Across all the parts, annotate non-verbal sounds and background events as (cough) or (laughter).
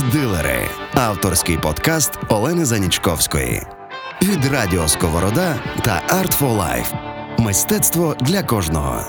Арт-дилери авторський подкаст Олени Занічковської від Радіо Сковорода та Art for Life. Мистецтво для кожного.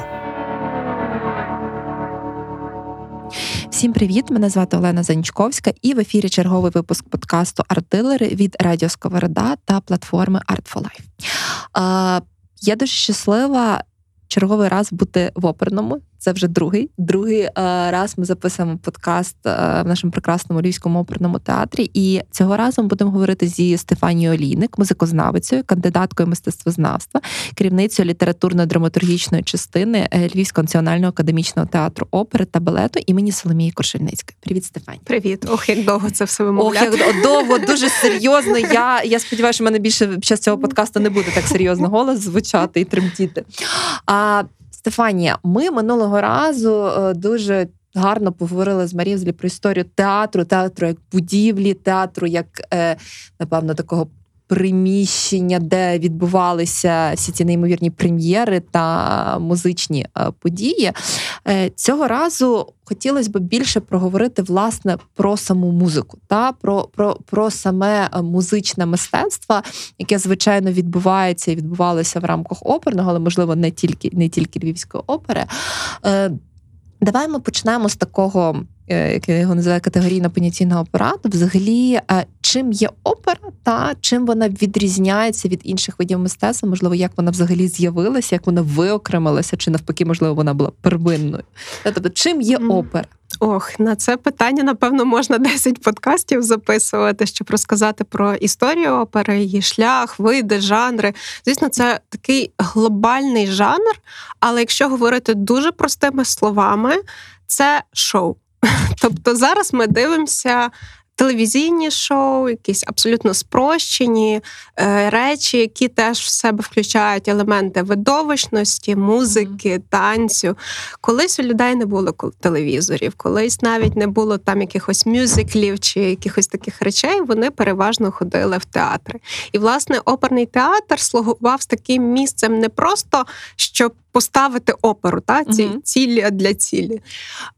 Всім привіт! Мене звати Олена Занічковська, і в ефірі черговий випуск подкасту Арт-дилери від Радіо Сковорода та платформи Art for Life. Я дуже щаслива черговий раз бути в оперному. Це вже другий. Другий е, раз ми записуємо подкаст е, в нашому прекрасному львівському оперному театрі. І цього разу ми будемо говорити зі Стефанією Олійник, музикознавицею, кандидаткою мистецтвознавства, керівницею літературно-драматургічної частини е, Львівського національного академічного театру опери та балету імені Соломії Коршельницької. Привіт, Стефані. Привіт, ох, як довго це все вимовляти. Ох, як довго, дуже серйозно. Я я сподіваюся, що в мене більше під час цього (laughs) подкасту не буде так серйозно голос звучати і тремтіти. А Стефанія, ми минулого разу е, дуже гарно поговорили з Марівзлі про історію театру, театру як будівлі, театру як, е, напевно, такого. Приміщення, де відбувалися всі ці неймовірні прем'єри та музичні е, події, цього разу хотілося б більше проговорити власне про саму музику, та про про, про саме музичне мистецтво, яке звичайно відбувається і відбувалося в рамках оперного, але можливо не тільки не тільки львівської опери. Е, Давай ми почнемо з такого, е, як я його називаю, категорійно-понятійного апарату. Взагалі, е, чим є опера, та чим вона відрізняється від інших видів мистецтва, можливо, як вона взагалі з'явилася, як вона виокремилася, чи навпаки, можливо, вона була первинною. Тобто, чим є опера? Ох, на це питання, напевно, можна (laughs) 10 подкастів записувати, щоб розказати про історію опери, її шлях, види, жанри. Звісно, це такий глобальний жанр, але якщо говорити дуже простими словами, це шоу. Тобто зараз ми дивимося телевізійні шоу, якісь абсолютно спрощені е, речі, які теж в себе включають елементи видовищності, музики, танцю. Колись у людей не було телевізорів, колись навіть не було там якихось мюзиклів чи якихось таких речей. Вони переважно ходили в театри. І, власне, оперний театр слугував з таким місцем не просто щоб поставити оперу, та ці угу. цілі для цілі.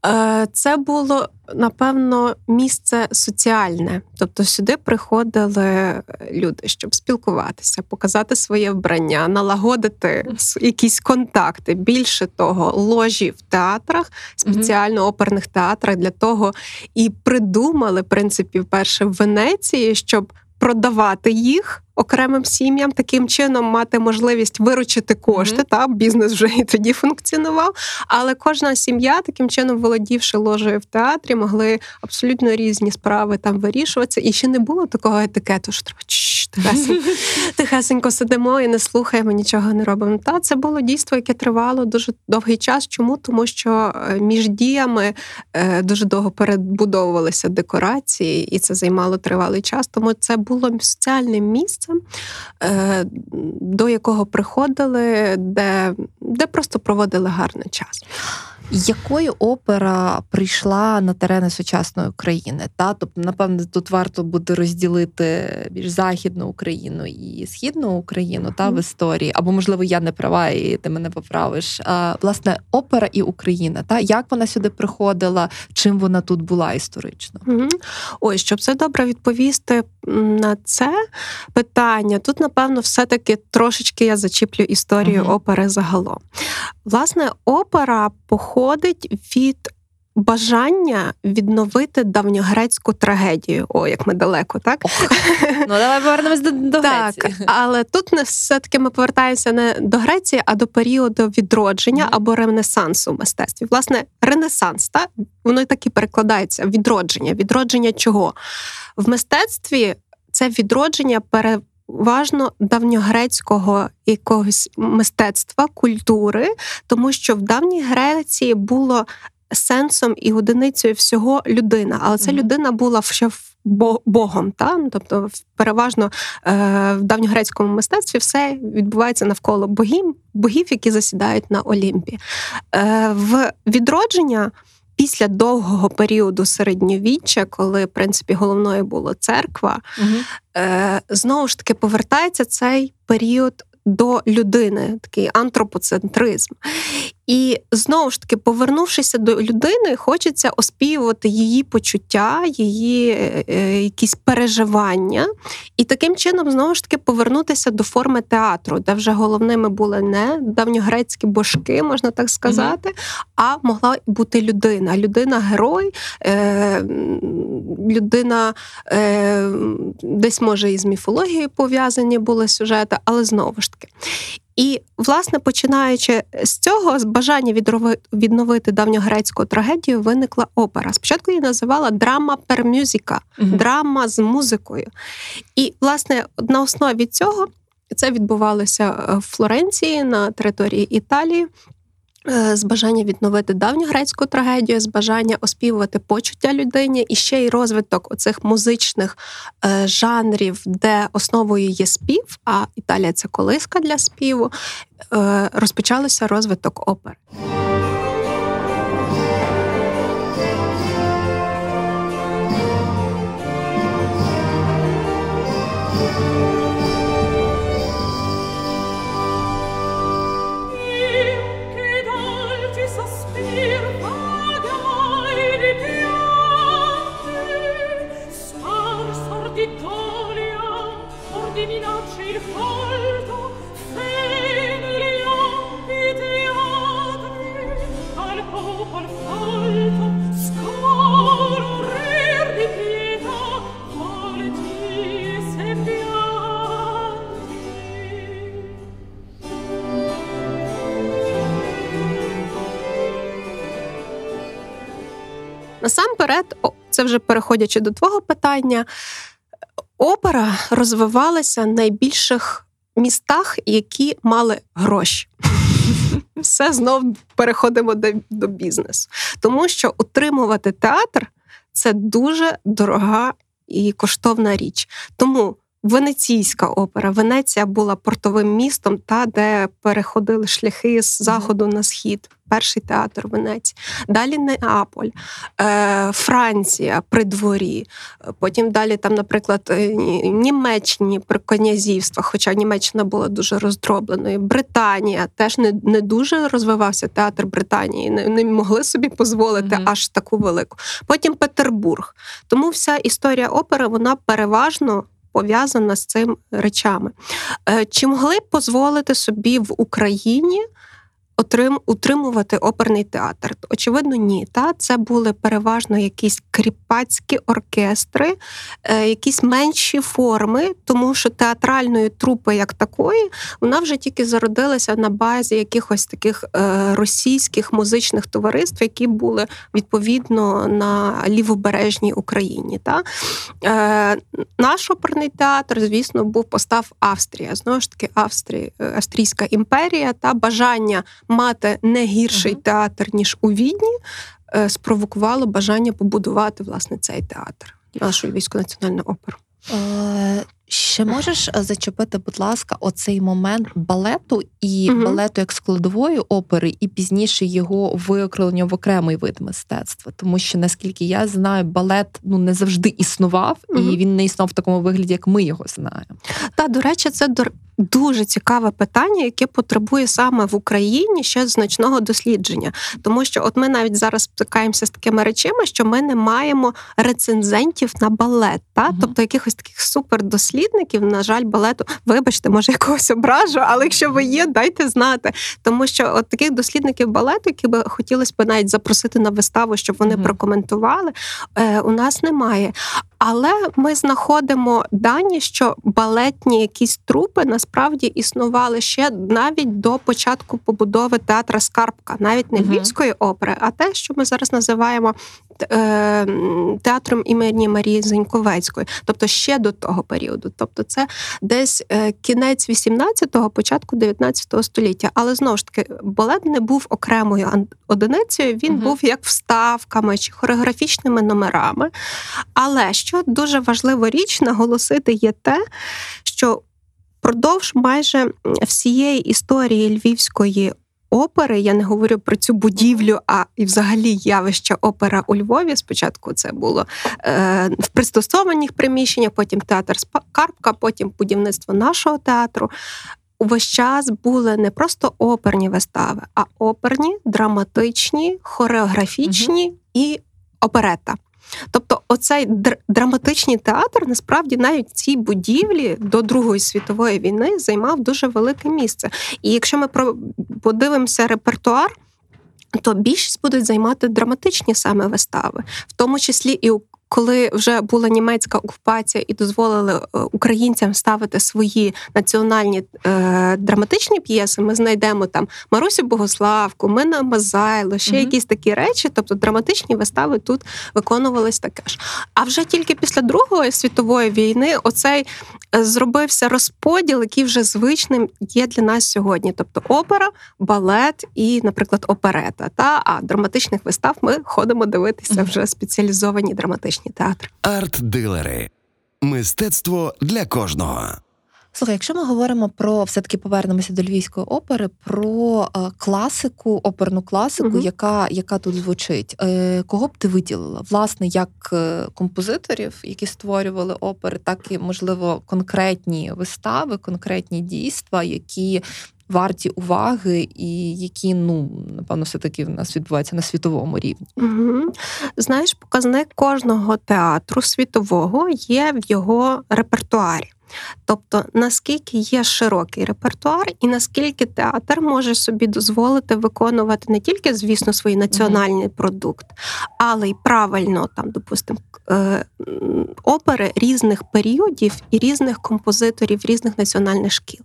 Е, Це було напевно місце соціальне. Тобто сюди приходили люди, щоб спілкуватися, показати своє вбрання, налагодити якісь контакти. Більше того, ложі в театрах, спеціально оперних театрах для того і придумали в принципі вперше в Венеції, щоб продавати їх окремим сім'ям, таким чином мати можливість виручити кошти. Mm-hmm. Та бізнес вже і тоді функціонував. Але кожна сім'я, таким чином, володівши ложею в театрі, могли абсолютно різні справи там вирішуватися. І ще не було такого етикету, що треба тихесенько, (laughs) тихесенько сидимо і не слухаємо, нічого не робимо. Та це було дійство, яке тривало дуже довгий час. Чому? Тому що е, між діями е, дуже довго перебудовувалися декорації, і це займало тривалий час. Тому це було соціальним місцем е, до якого приходили, де, де просто проводили гарний час якою опера прийшла на терени сучасної України? Та тобто, напевно, тут варто буде розділити більш західну Україну і східну Україну та в історії, або можливо я не права, і ти мене поправиш. А, Власне, опера і Україна, та як вона сюди приходила, чим вона тут була історично? Ой, щоб це добре відповісти на це питання, тут напевно все-таки трошечки я зачіплю історію опери загалом. Власне, опера походить походить від бажання відновити давньогрецьку трагедію. О, як ми далеко, так? Ох, Ну, давай повернемось до, до так, Греції. Але тут не все-таки ми повертаємося не до Греції, а до періоду відродження mm-hmm. або ренесансу в мистецтві. Власне, ренесанс, так? воно і так і перекладається. Відродження. Відродження чого? В мистецтві це відродження пере важно давньогрецького якогось мистецтва, культури, тому що в давній Греції було сенсом і одиницею всього людина, але ця людина була ще Богом, та? Ну, тобто, переважно е, в давньогрецькому мистецтві все відбувається навколо богів, богів, які засідають на Олімпі. Е, в відродження після довгого періоду середньовіччя, коли в принципі головною була церква, угу. знову ж таки повертається цей період до людини, такий антропоцентризм. І знову ж таки, повернувшися до людини, хочеться оспівувати її почуття, її е, е, якісь переживання, і таким чином знову ж таки повернутися до форми театру, де вже головними були не давньогрецькі божки, можна так сказати, mm-hmm. а могла бути людина. Людина-герой, е, людина е, десь може із міфологією пов'язані були сюжети, але знову ж таки. І, власне, починаючи з цього, з бажання відновити давньогрецьку трагедію, виникла опера. Спочатку її називала драма пер мюзика, mm драма з музикою. І, власне, на основі цього це відбувалося в Флоренції на території Італії. Е, з бажання відновити давню грецьку трагедію, з бажання оспівувати почуття людині і ще й розвиток оцих музичних е, жанрів, де основою є спів, а Італія це колиска для співу. Е, розпочалося розвиток опери. Насамперед, це вже переходячи до твого питання, опера розвивалася в найбільших містах, які мали гроші. (laughs) Все знов переходимо до, до бізнесу. Тому що утримувати театр це дуже дорога і коштовна річ. Тому Венеційська опера. Венеція була портовим містом, та де переходили шляхи з заходу на схід. Перший театр Венеції. Далі Неаполь, е, Франція при дворі. Потім далі, там, наприклад, е, Німеччині при князівствах, хоча Німеччина була дуже роздробленою. Британія теж не не дуже розвивався театр Британії, не не могли собі дозволити mm-hmm. аж таку велику. Потім Петербург. Тому вся історія опери вона переважно пов'язана з цим речами. Е, чи могли б дозволити собі в Україні отрим, утримувати оперний театр? Очевидно, ні. Та Це були переважно якісь кріпацькі оркестри, е, якісь менші форми, тому що театральної трупи, як такої, вона вже тільки зародилася на базі якихось таких е, російських музичних товариств, які були відповідно на лівобережній Україні. Та? Е, Наш оперний театр, звісно, був постав Австрія. Знову ж таки, Австрія, Австрійська імперія та бажання мати не гірший uh-huh. театр ніж у Відні, е, спровокувало бажання побудувати власне цей театр нашої військово-національної опери. Е, Ще можеш е, зачепити, будь ласка, оцей момент балету і угу. балету як складової опери, і пізніше його виокрилення в окремий вид мистецтва. Тому що наскільки я знаю, балет ну не завжди існував, угу. і він не існував в такому вигляді, як ми його знаємо. Та до речі, це дуже цікаве питання, яке потребує саме в Україні ще значного дослідження, тому що от ми навіть зараз стикаємося з такими речами, що ми не маємо рецензентів на балет, та угу. тобто якихось таких супердослідників, на жаль, балету, вибачте, може якогось ображу, але якщо ви є, дайте знати. Тому що от таких дослідників балету, які би хотілося б навіть запросити на виставу, щоб вони угу. прокоментували, е, у нас немає. Але ми знаходимо дані, що балетні якісь трупи насправді існували ще навіть до початку побудови театра Скарбка, навіть не Львівської опери, а те, що ми зараз називаємо е, театром імені Марії Зеньковецької, тобто ще до того періоду. Тобто, це десь е, кінець 18-го, початку 19 століття. Але знову ж таки, балет не був окремою одиницею, він угу. був як вставками чи хореографічними номерами. Але що що дуже важлива річ наголосити є те, що впродовж майже всієї історії львівської. Опери, я не говорю про цю будівлю, а і взагалі явище опера у Львові. Спочатку це було е, в пристосованих приміщеннях, потім театр Карпка, потім будівництво нашого театру. увесь час були не просто оперні вистави, а оперні, драматичні, хореографічні угу. і оперета. Тобто, оцей драматичний театр насправді навіть в цій будівлі до Другої світової війни займав дуже велике місце. І якщо ми подивимося репертуар. То більшість будуть займати драматичні саме вистави, в тому числі і коли вже була німецька окупація і дозволили е, українцям ставити свої національні е, драматичні п'єси, ми знайдемо там Марусю Богославку, Мина Мазайло, ще mm якісь такі речі. Тобто драматичні вистави тут виконувались таке ж. А вже тільки після Другої світової війни оцей е, зробився розподіл, який вже звичним є для нас сьогодні. Тобто опера, балет і, наприклад, оперета. Та а драматичних вистав ми ходимо дивитися вже спеціалізовані драматичні драматичний театр. Арт-дилери мистецтво для кожного. Слухай, якщо ми говоримо про все-таки повернемося до львівської опери, про е, класику, оперну класику, угу. яка яка тут звучить, е, кого б ти виділила? Власне, як е, композиторів, які створювали опери, так і можливо конкретні вистави, конкретні дійства, які варті уваги, і які, ну напевно, все таки в нас відбуваються на світовому рівні. Угу. Знаєш, показник кожного театру світового є в його репертуарі. Тобто, наскільки є широкий репертуар, і наскільки театр може собі дозволити виконувати не тільки, звісно, свій національний mm-hmm. продукт, але й правильно там, допустимо, е, опери різних періодів і різних композиторів різних національних шкіл.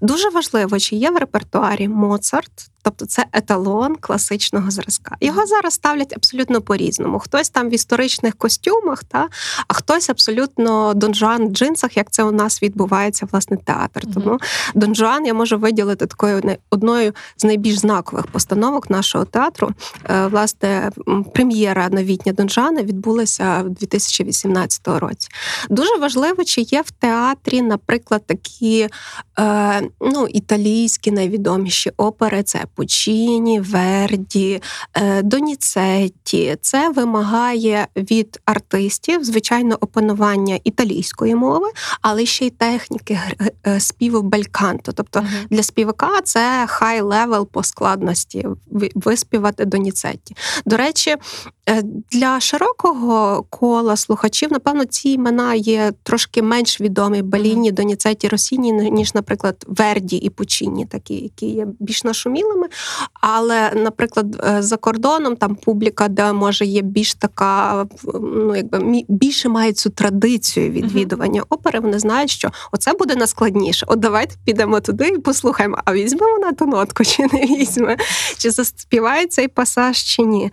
Дуже важливо, чи є в репертуарі Моцарт, Тобто це еталон класичного зразка. Його зараз ставлять абсолютно по-різному. Хтось там в історичних костюмах, та а хтось абсолютно донжуан в джинсах, як це у нас відбувається власне театр. Mm-hmm. Тому донжуан я можу виділити такою одною з найбільш знакових постановок нашого театру. Е, власне, прем'єра новітня Донжана відбулася в 2018 році. Дуже важливо, чи є в театрі, наприклад, такі ну, італійські найвідоміші опери. Це Пучіні, Верді, е, Доніцетті. Це вимагає від артистів, звичайно, опанування італійської мови, але ще й техніки е, співу бельканто. Тобто uh-huh. для співака це high level по складності виспівати Доніцетті. До речі, Е, для широкого кола слухачів, напевно, ці імена є трошки менш відомі Баліні, Доніцеті, Росіні, ніж, наприклад, Верді і Пучіні, такі, які є більш нашумілими. Але, наприклад, е, за кордоном там публіка, де може є більш така, ну якби більше має цю традицію відвідування опери. Вони знають, що оце буде наскладніше. От давайте підемо туди і послухаємо. А візьмемо на ту нотку, чи не візьме, чи заспіває цей пасаж, чи ні.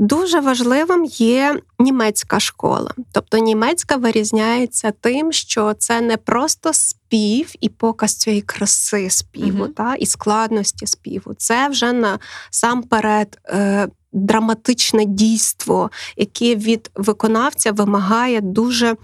Дуже важливим є німецька школа. Тобто німецька вирізняється тим, що це не просто спів і показ цієї краси співу, uh-huh. та і складності співу. Це вже насамперед е, драматичне дійство, яке від виконавця вимагає дуже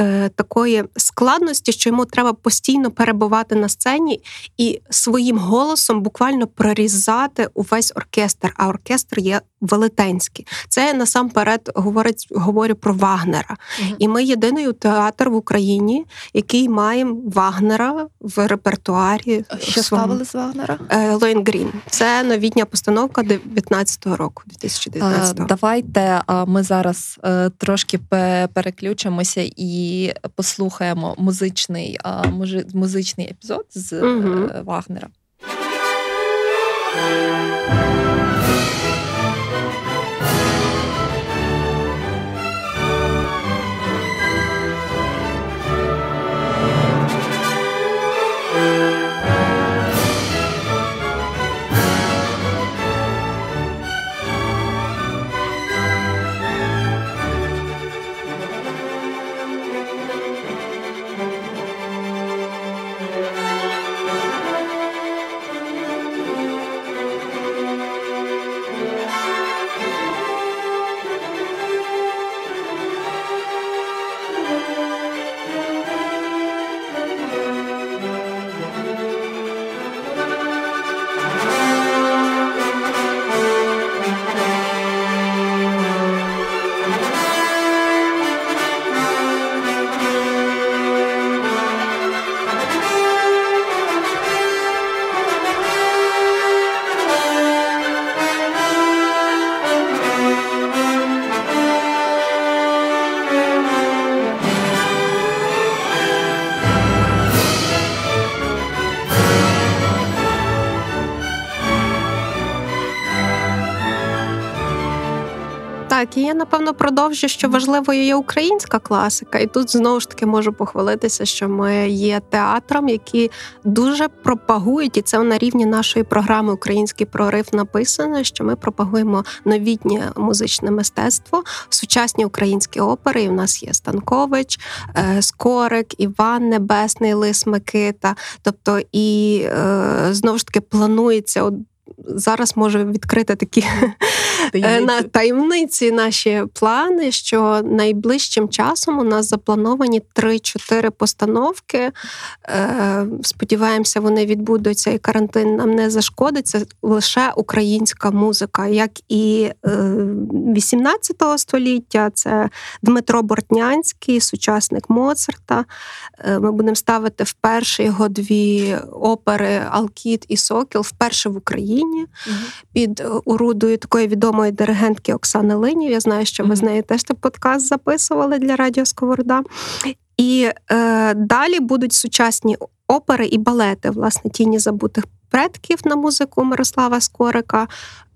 е, такої складності, що йому треба постійно перебувати на сцені і своїм голосом буквально прорізати увесь оркестр. А оркестр є велетенський. Це насамперед говорить, говорю про Вагнера. Угу. І ми єдиний театр в Україні, який має Вагнера в репертуарі. Що ставили з Вагнера? Лоєнгрін. Це новітня постановка 19-го року. 2019 року. Давайте ми зараз е, трошки переключимося і послухаємо музичний музичний епізод з угу. Вагнера. Так, і напевно продовжу, що важливою є українська класика, і тут знову ж таки можу похвалитися, що ми є театром, які дуже пропагують, і це на рівні нашої програми Український прорив написано, що ми пропагуємо новітнє музичне мистецтво, сучасні українські опери. І в нас є Станкович, е, Скорик, Іван Небесний, Лис Микита. Тобто, і е, знову ж таки планується зараз можу відкрити такі таємниці. на таємниці наші плани, що найближчим часом у нас заплановані 3-4 постановки. Е, сподіваємося, вони відбудуться, і карантин нам не зашкодить. Це лише українська музика, як і 18 е, століття. Це Дмитро Бортнянський, сучасник Моцарта. Е, ми будемо ставити вперше його дві опери Алкіт і Сокіл вперше в Україні. Україні угу. під е, урудою такої відомої диригентки Оксани Линів. Я знаю, що ви з нею теж подкаст записували для Радіо Сковорода. І е, далі будуть сучасні опери і балети, власне, тіні забутих предків на музику Мирослава Скорика,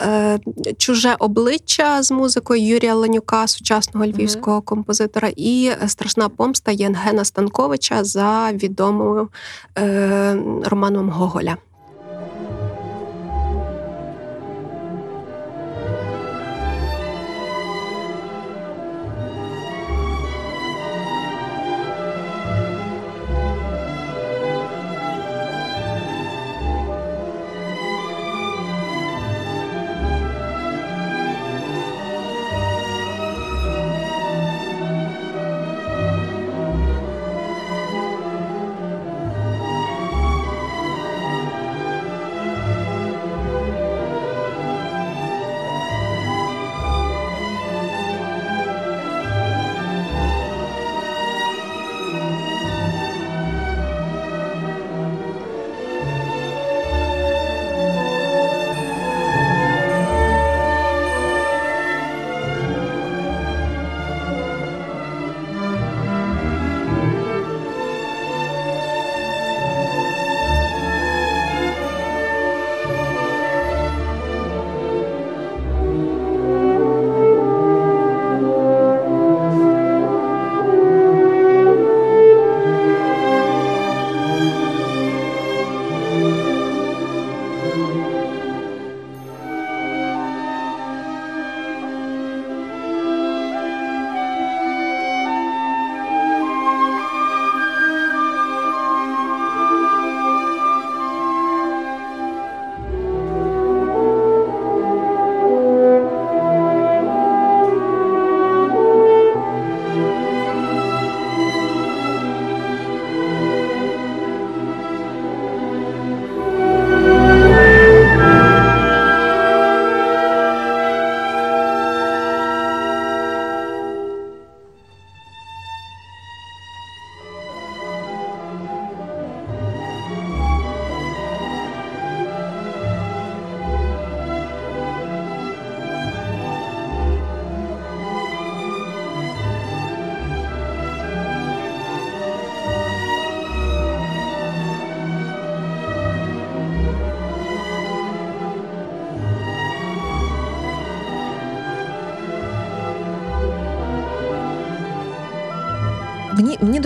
е, чуже обличчя з музикою Юрія Ленюка, сучасного львівського композитора, і страшна помста Єнгена Станковича за відомою е, романом Гоголя.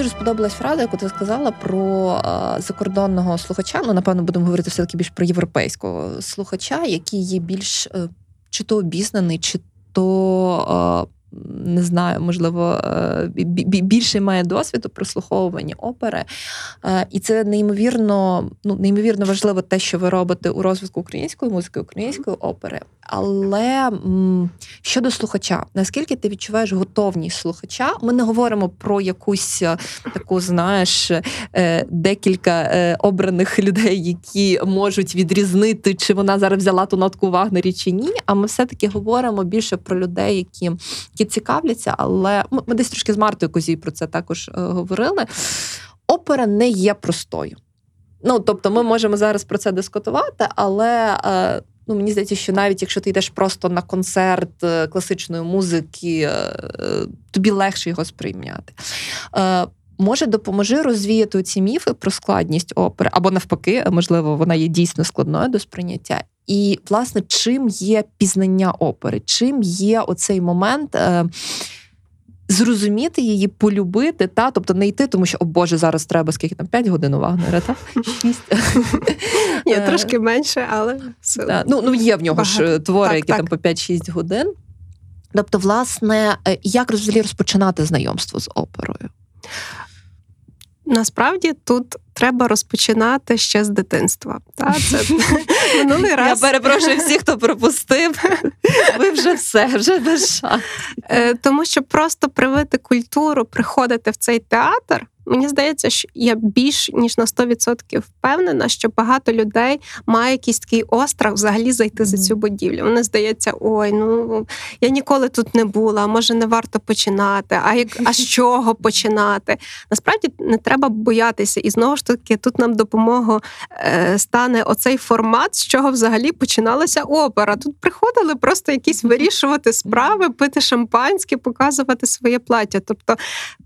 Дуже сподобалась фраза, яку ти сказала про а, закордонного слухача. Ну, напевно, будемо говорити все таки більш про європейського слухача, який є більш е, чи то обізнаний, чи то. А, не знаю, можливо, е, більше має досвіду прослуховування опери. Е, і це неймовірно, ну неймовірно важливо те, що ви робите у розвитку української музики, української опери. Але щодо слухача, наскільки ти відчуваєш готовність слухача? Ми не говоримо про якусь е, таку, знаєш, декілька обраних людей, які можуть відрізнити, чи вона зараз взяла ту нотку Вагнері чи ні. А ми все-таки говоримо більше про людей, які які цікавляться, але ми десь трошки з Мартою Козій про це також е, говорили. Опера не є простою. Ну, тобто, ми можемо зараз про це дискутувати, але е, ну, мені здається, що навіть якщо ти йдеш просто на концерт е, класичної музики, тобі легше його сприйняти. Може, допоможи розвіяти ці міфи про складність опери, або навпаки, можливо, вона є дійсно складною до сприйняття. І, власне, чим є пізнання опери, чим є оцей момент. Е, Зрозуміти її, полюбити, та тобто не йти, тому що о Боже, зараз треба скільки там 5 годин у Вагнера, та 6. Ні, трошки менше, але все. Ну ну є в нього Багато. ж твори, так, які так. там по 5-6 годин. Тобто, власне, е, як взагалі розпочинати знайомство з оперою? Насправді тут треба розпочинати ще з дитинства. Та? Це (laughs) минулий раз. Я перепрошую всіх, хто пропустив. (laughs) Ви вже все, вже без шансів. Е, тому що просто привити культуру, приходити в цей театр. Мені здається, що я більш ніж на 100% впевнена, що багато людей має якийсь такий острах взагалі зайти за цю будівлю. Вони здається, ой, ну я ніколи тут не була, може не варто починати. А як а з (laughs) чого починати? Насправді не треба боятися, і знову ж таки тут нам допомогу е, стане оцей формат, з чого взагалі починалася опера. Тут приходили просто якісь вирішувати справи, пити шампанське, показувати своє плаття. Тобто,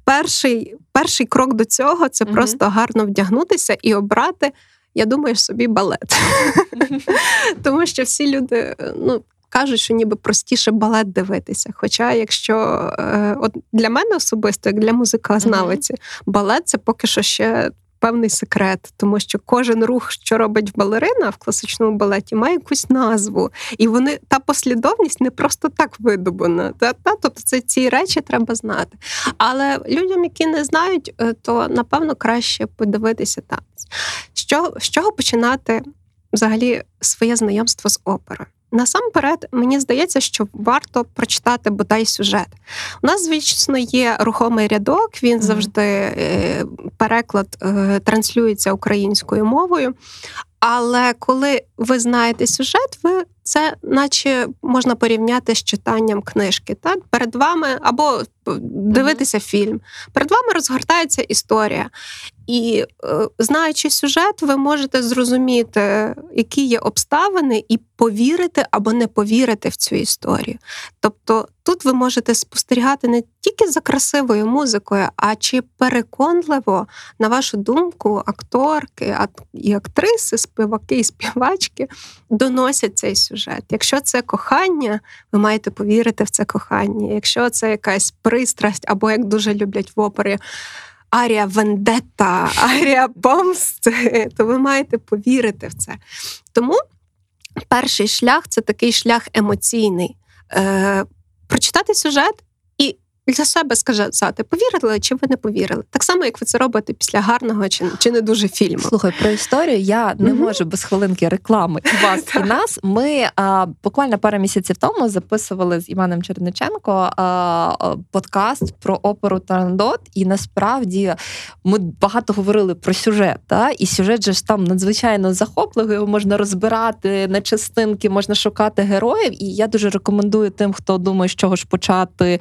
перший, перший крок до цього це mm-hmm. просто гарно вдягнутися і обрати, я думаю, собі балет. (laughs) Тому що всі люди, ну. Кажуть, що ніби простіше балет дивитися. Хоча, якщо е, от для мене особисто, як для музикознавиці, балет це поки що ще певний секрет, тому що кожен рух, що робить балерина в класичному балеті, має якусь назву, і вони та послідовність не просто так видобана. Та, та тобто це ці речі треба знати. Але людям, які не знають, е, то напевно краще подивитися танець. Що з чого починати взагалі своє знайомство з оперою? Насамперед, мені здається, що варто прочитати бодай сюжет. У нас, звісно, є рухомий рядок, він завжди е, переклад е, транслюється українською мовою. Але коли ви знаєте сюжет, ви це наче можна порівняти з читанням книжки. Так? Перед вами або дивитися фільм. Перед вами розгортається історія. І, е, знаючи сюжет, ви можете зрозуміти, які є обставини, і повірити або не повірити в цю історію. Тобто тут ви можете спостерігати не тільки за красивою музикою, а чи переконливо, на вашу думку, акторки і актриси, співаки і співачки доносять цей сюжет. Якщо це кохання, ви маєте повірити в це кохання. Якщо це якась пристрасть, або як дуже люблять в опері. Арія Вендетта, Арія Помсти, то ви маєте повірити в це. Тому перший шлях це такий шлях емоційний. Е, Прочитати сюжет для себе сказати, повірили чи ви не повірили. Так само, як ви це робите після гарного чи чи не дуже фільму. Слухай, про історію я не mm можу без хвилинки реклами вас (laughs) і нас. Ми а, буквально пару місяців тому записували з Іваном Черниченко а, подкаст про оперу Тарандот, і насправді ми багато говорили про сюжет. Та? І сюжет же ж там надзвичайно захопливий, його можна розбирати на частинки, можна шукати героїв. І я дуже рекомендую тим, хто думає, з чого ж почати.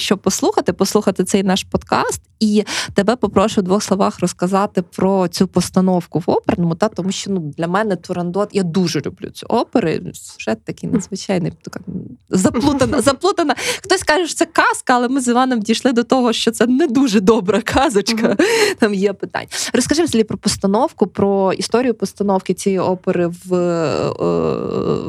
Що послухати, послухати цей наш подкаст, і тебе попрошу в двох словах розказати про цю постановку в оперному, та тому що ну для мене Турандот, я дуже люблю цю опери. Сюжет такий надзвичайний, така заплутана, (laughs) заплутана. Хтось каже, що це казка, але ми з Іваном дійшли до того, що це не дуже добра казочка. Там є питання. Розкажи взагалі про постановку, про історію постановки цієї опери в, е,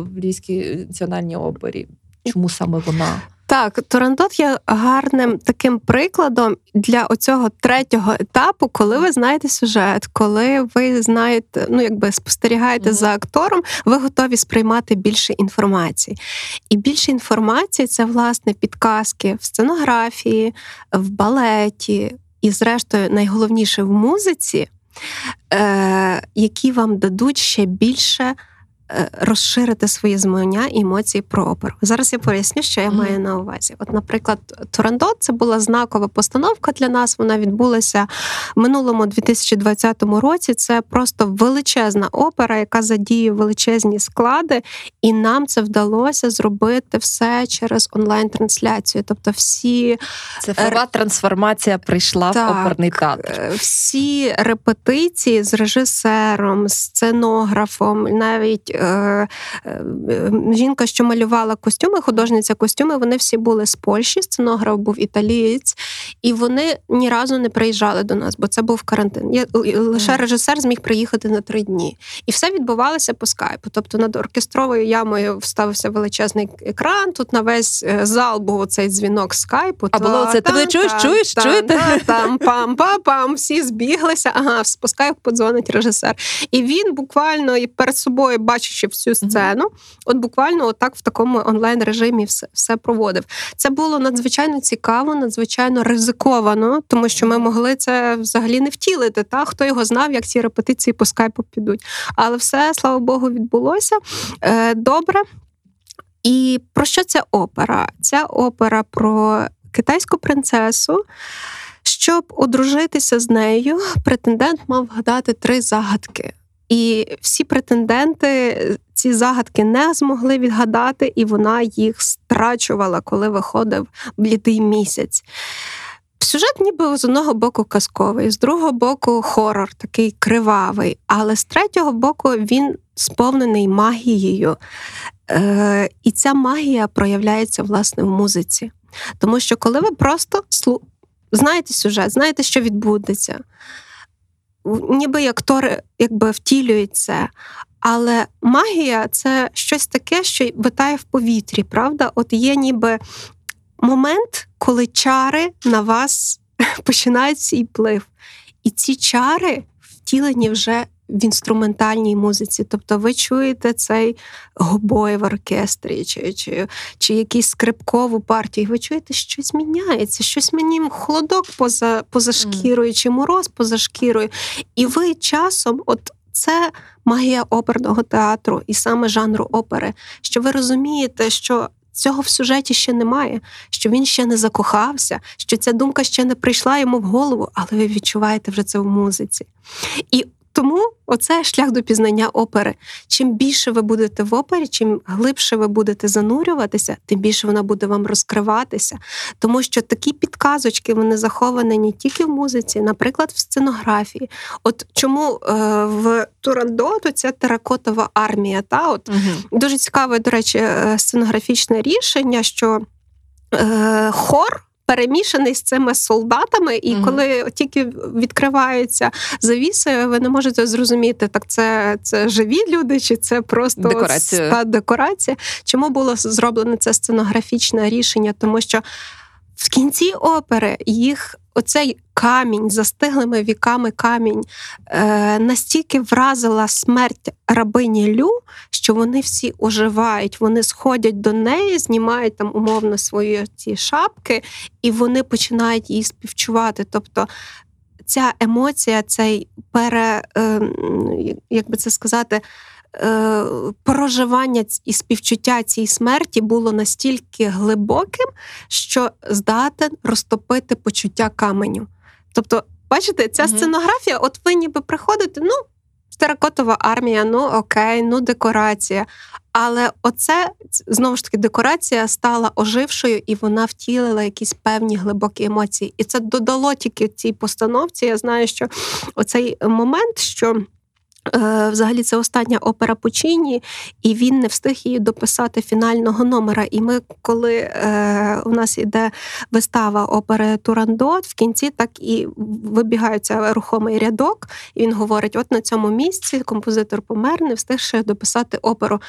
в Львівській національній опері. Чому саме вона? Так, Турандот є гарним таким прикладом для оцього третього етапу, коли ви знаєте сюжет, коли ви знаєте, ну якби спостерігаєте mm-hmm. за актором, ви готові сприймати більше інформації. І більше інформації це власне підказки в сценографії, в балеті, і, зрештою, найголовніше в музиці, е- які вам дадуть ще більше. Е, розширити свої знання і емоції про оперу. Зараз я поясню, що я mm. маю на увазі. От, наприклад, Турандот це була знакова постановка для нас. Вона відбулася в минулому 2020 році. Це просто величезна опера, яка задіє величезні склади, і нам це вдалося зробити все через онлайн-трансляцію. Тобто, всі цифрова трансформація прийшла так, в оперний театр. Е, всі репетиції з режисером, сценографом, навіть жінка, що малювала костюми, художниця костюми, вони всі були з Польщі. Сценограф був італієць, і вони ні разу не приїжджали до нас, бо це був карантин. Я лише режисер зміг приїхати на три дні, і все відбувалося по скайпу. Тобто над оркестровою ямою вставився величезний екран. Тут на весь е, зал був цей дзвінок скайпу. А було це ти чуєш, чуєш, чуєте? Там пам пам пам всі збіглися. Ага, по скайпу подзвонить режисер. І він буквально перед собою, бачачи всю сцену, от буквально отак в такому онлайн режимі все, все проводив. Це було надзвичайно цікаво, надзвичайно ризиковано, тому що ми могли це взагалі не втілити. Та хто його знав, як ці репетиції по скайпу підуть. Але все, слава Богу, відбулося е, добре. І про що ця опера? Ця опера про китайську принцесу. Щоб одружитися з нею, претендент мав вгадати три загадки. І всі претенденти ці загадки не змогли відгадати, і вона їх страчувала, коли виходив блідий місяць. Сюжет ніби з одного боку казковий, з другого боку хорор, такий кривавий, але з третього боку він сповнений магією. Е, І ця магія проявляється власне в музиці. Тому що коли ви просто слу... знаєте сюжет, знаєте, що відбудеться, ніби актори якби втілюють це. Але магія це щось таке, що витає в повітрі, правда? От є ніби момент, коли чари на вас (laughs) починають свій плив. І ці чари втілені вже в інструментальній музиці. Тобто ви чуєте цей гобой в оркестрі, чи чи, чи якусь скрипкову партію, ви чуєте, щось міняється, щось мені холодок поза поза шкірою, чи мороз поза шкірою. І ви часом, от це магія оперного театру і саме жанру опери, що ви розумієте, що. Цього в сюжеті ще немає, що він ще не закохався, що ця думка ще не прийшла йому в голову, але ви відчуваєте вже це в музиці. І тому оце шлях до пізнання опери. Чим більше ви будете в опері, чим глибше ви будете занурюватися, тим більше вона буде вам розкриватися. Тому що такі підказочки вони заховані не тільки в музиці, наприклад, в сценографії. От чому е, в Турандоту ця теракотова армія? Та от угу. дуже цікаве, до речі, е, сценографічне рішення, що е, хор перемішаний з цими солдатами, і mm коли тільки відкриваються завіси, ви не можете зрозуміти, так це це живі люди, чи це просто декорація. Та декорація. Чому було зроблене це сценографічне рішення? Тому що в кінці опери їх оцей камінь, застиглими віками камінь, е, настільки вразила смерть рабині Лю, що вони всі оживають, вони сходять до неї, знімають там умовно свої ці шапки, і вони починають її співчувати. Тобто ця емоція, цей пере, е, як би це сказати, Е, проживання і співчуття цій смерті було настільки глибоким, що здатен розтопити почуття каменю. Тобто, бачите, ця угу. сценографія, от ви ніби приходите, ну, теракотова армія, ну окей, ну декорація. Але оце знову ж таки декорація стала ожившою і вона втілила якісь певні глибокі емоції. І це додало тільки цій постановці. Я знаю, що оцей момент, що. Е, взагалі, це остання опера Пучині, і він не встиг її дописати фінального номера. І ми, коли е, у нас йде вистава опери Турандот, в кінці так і вибігається рухомий рядок, і він говорить: от на цьому місці композитор помер, не встиг ще дописати оперу.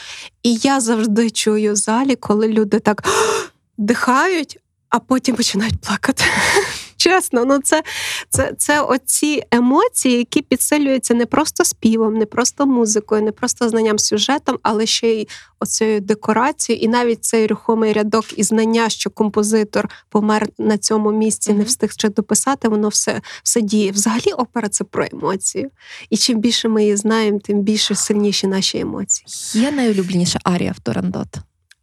І я завжди чую в залі, коли люди так (gasps) дихають, а потім починають плакати. Чесно, ну це це, це оці емоції, які підсилюються не просто співом, не просто музикою, не просто знанням сюжетом, але ще й оцією декорацією, і навіть цей рухомий рядок і знання, що композитор помер на цьому місці, не встиг ще дописати, воно все все діє. Взагалі, опера це про емоцію. І чим більше ми її знаємо, тим більше сильніші наші емоції. Є найулюбленіша арія в Турандот?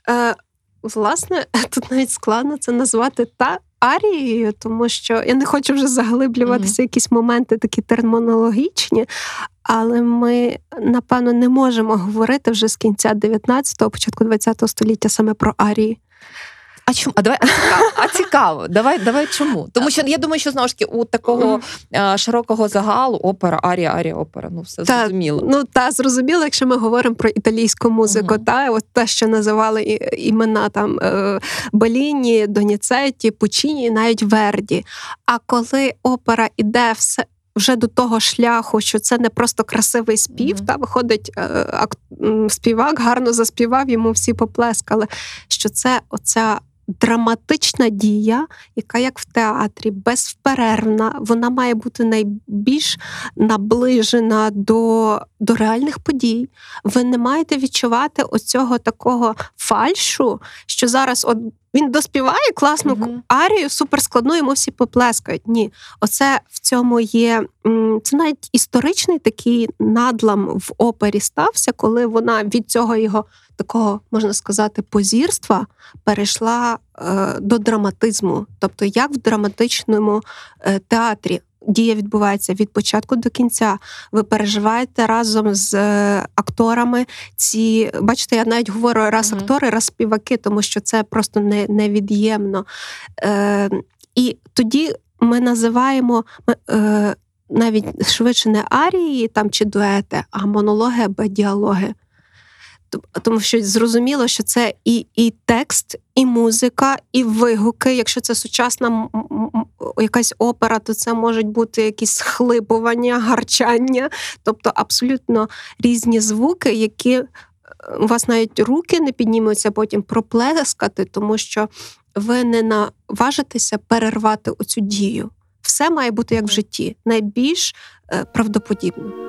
Е, Власне, (laughs) тут навіть складно це назвати та арією, тому що я не хочу вже заглиблюватися mm-hmm. якісь моменти такі термінологічні, але ми, напевно, не можемо говорити вже з кінця 19-го, початку 20-го століття саме про арії. А чому? А давай а цікаво. А цікаво. Давай, давай чому? Тому що я думаю, що знову ж таки у такого е, широкого загалу опера, арія, арія, опера. Ну все Та, зрозуміло. Ну та зрозуміло, якщо ми говоримо про італійську музику, Мгм. та от те, що називали імена там е, Беліні, Доніцетті, Пучіні, навіть Верді. А коли опера іде все. Вже до того шляху, що це не просто красивий спів, Мгм. та виходить е, ак- співак, гарно заспівав, йому всі поплескали. Що це оця драматична дія, яка як в театрі, безперервна, вона має бути найбільш наближена до, до реальних подій. Ви не маєте відчувати оцього такого фальшу, що зараз от він доспіває класну Мгм. арію, суперскладну, йому всі поплескають. Ні, оце в цьому є. Це навіть історичний такий надлам в опері стався, коли вона від цього його такого, можна сказати, позірства перейшла е, до драматизму. Тобто, як в драматичному е, театрі. Дія відбувається від початку до кінця. Ви переживаєте разом з е, акторами. Ці бачите, я навіть говорю раз Мгм. актори, раз співаки, тому що це просто не, невід'ємно. Е, і тоді ми називаємо е, навіть швидше не арії там чи дуети, а монологи або діалоги. Тому що зрозуміло, що це і, і текст, і музика, і вигуки. Якщо це сучасна якась опера, то це можуть бути якісь схлипування, гарчання, тобто абсолютно різні звуки, які е, у вас навіть руки не піднімуться потім проплескати, тому що ви не наважитеся перервати оцю дію. Все має бути як в житті, найбільш е, правдоподібно.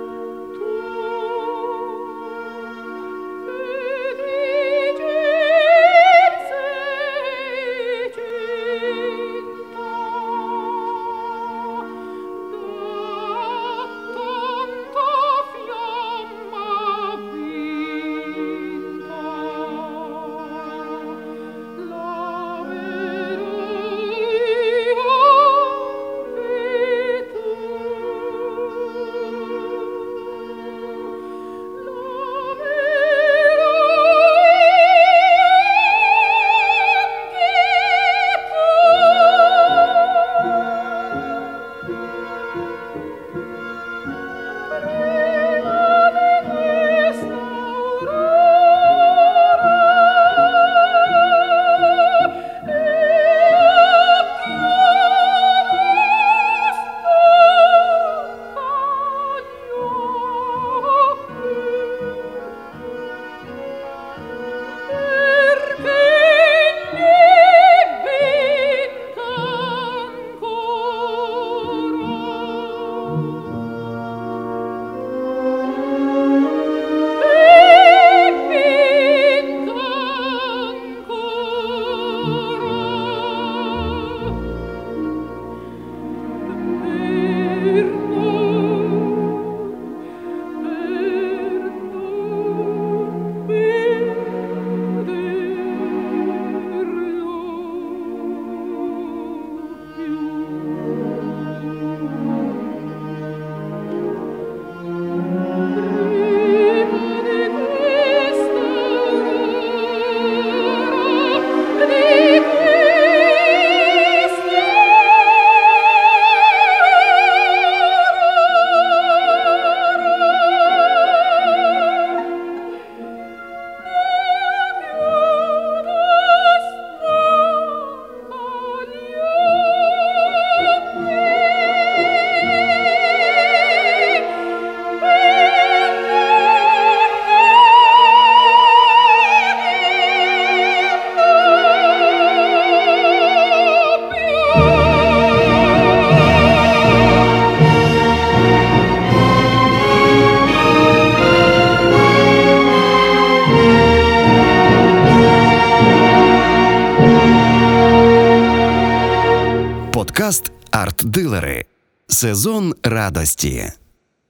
Радості.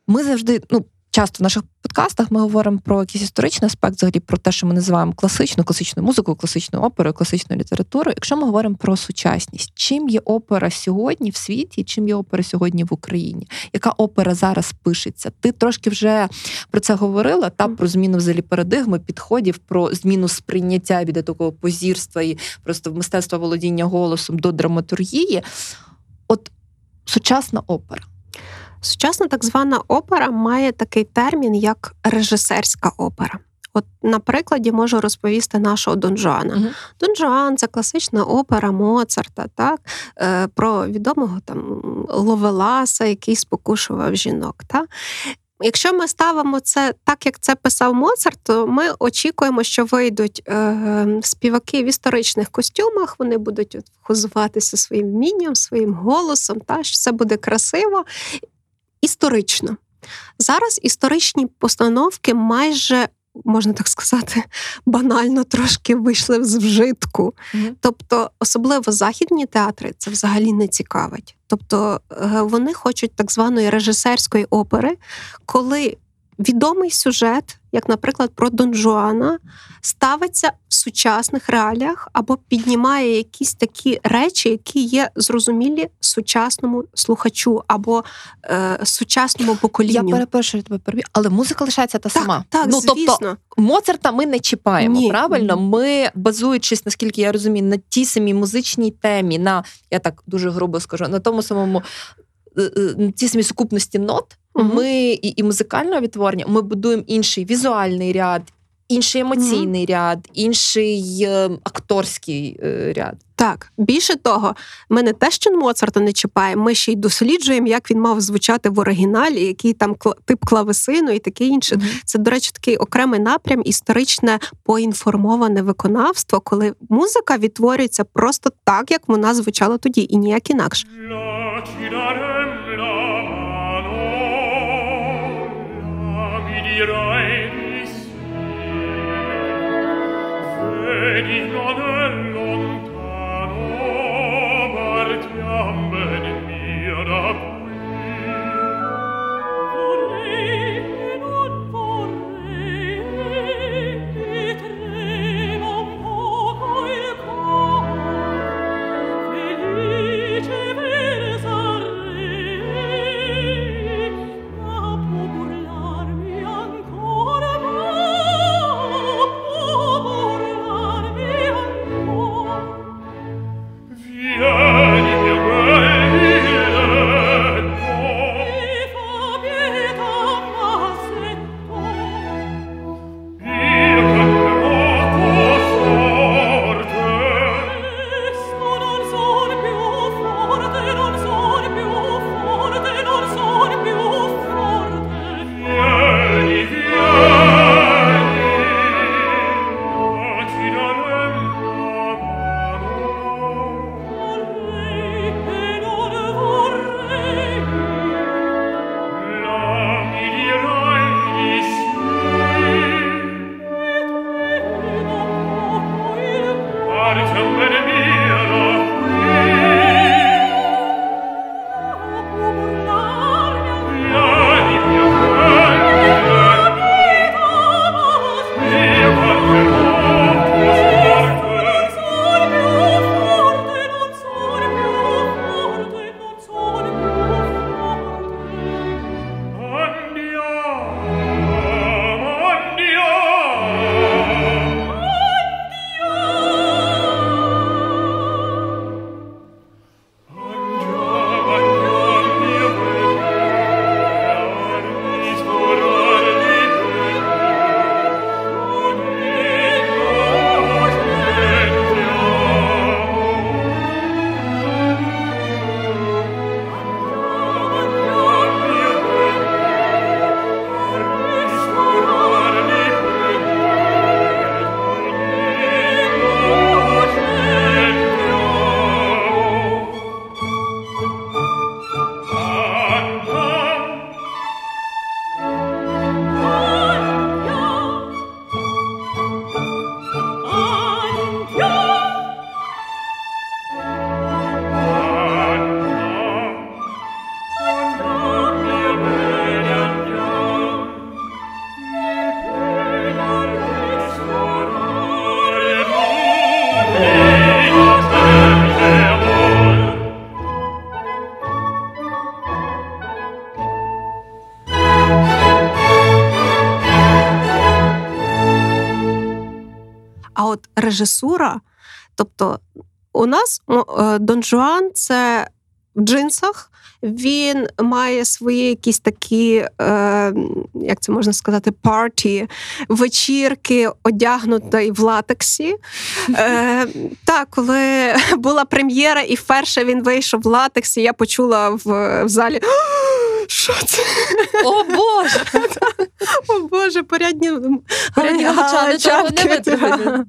Ми завжди, ну. часто в наших подкастах ми говоримо про якийсь історичний аспект, взагалі про те, що ми називаємо класичну, класичну музику, класичну оперу, класичну літературу. Якщо ми говоримо про сучасність, чим є опера сьогодні в світі, чим є опера сьогодні в Україні? Яка опера зараз пишеться? Ти трошки вже про це говорила, та про зміну взагалі парадигми, підходів, про зміну сприйняття від такого позірства і просто мистецтва володіння голосом до драматургії. От сучасна опера. Сучасна так звана опера має такий термін, як режисерська опера. От, на прикладі можу розповісти нашого Дон Жуана. Uh-huh. Дон Жуан це класична опера Моцарта, так? Е, про відомого там Ловеласа, який спокушував жінок. Так? Якщо ми ставимо це так, як це писав Моцарт, то ми очікуємо, що вийдуть е, співаки в історичних костюмах, вони будуть хозуватися своїм вмінням, своїм голосом, та, що це буде красиво історично. Зараз історичні постановки майже. Можна так сказати, банально трошки вийшли з вжитку. Mm-hmm. Тобто, особливо західні театри це взагалі не цікавить. Тобто е, вони хочуть так званої режисерської опери, коли відомий сюжет, як, наприклад, про Дон Жуана, ставиться в сучасних реаліях або піднімає якісь такі речі, які є зрозумілі сучасному слухачу або е, сучасному поколінню. Я перепрошую тебе переб'ю, але музика лишається та так, сама. Так, ну, звісно. Тобто Моцарта ми не чіпаємо. Ні. Правильно, ми базуючись, наскільки я розумію, на тій самій музичній темі, на я так дуже грубо скажу, на тому самому е, е, на тій самій сукупності нот. Угу. Ми і, і музикальне відтворення, ми будуємо інший візуальний ряд, інший емоційний угу. ряд, інший е, акторський е, ряд. Так, більше того, ми не те, що Моцарта не чіпаємо, ми ще й досліджуємо, як він мав звучати в оригіналі, який там тип клавесину і таке інше. Mm-hmm. Це, до речі, такий окремий напрям, історичне поінформоване виконавство, коли музика відтворюється просто так, як вона звучала тоді, і ніяк інакше. Режисура. Тобто, у нас е, Дон Жуан це в джинсах. Він має свої якісь такі, е, як це можна сказати, парті, вечірки, одягнутий в латексі. Е, Так, коли була прем'єра, і вперше він вийшов в латексі, я почула в, в залі. Що це? О Боже! О Боже, порядні порядні не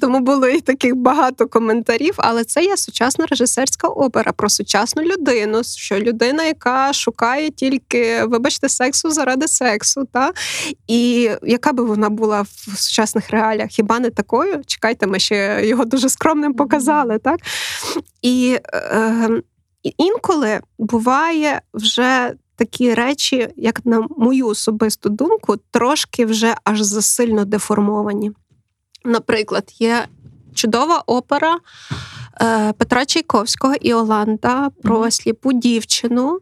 Тому було і таких багато коментарів, але це є сучасна режисерська опера про сучасну людину, що людина, яка шукає тільки, вибачте, сексу заради сексу. Та? І яка би вона була в сучасних реаліях? Хіба не такою? Чекайте, ми ще його дуже скромним показали. так? І е, інколи буває вже такі речі, як на мою особисту думку, трошки вже аж засильно деформовані. Наприклад, є чудова опера е, Петра Чайковського і Оланда про сліпу дівчину.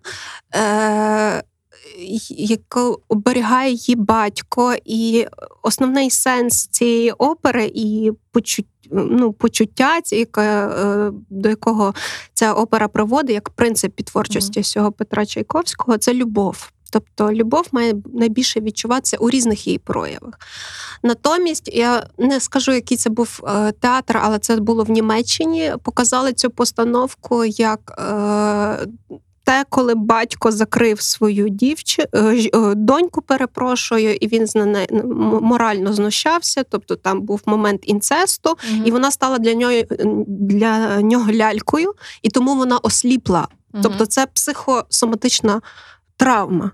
Яку оберігає її батько, і основний сенс цієї опери і почуття ну, почуття, е, до якого ця опера проводить, як принцип творчості mm-hmm. Петра Чайковського, це любов. Тобто любов має найбільше відчуватися у різних її проявах. Натомість я не скажу, який це був е, театр, але це було в Німеччині. Показали цю постановку як е, те, коли батько закрив свою дівчину е, е, доньку, перепрошую, і він з неї морально знущався. Тобто там був момент інцесту, mm і вона стала для нього для нього лялькою, і тому вона осліпла. mm Тобто, це психосоматична травма.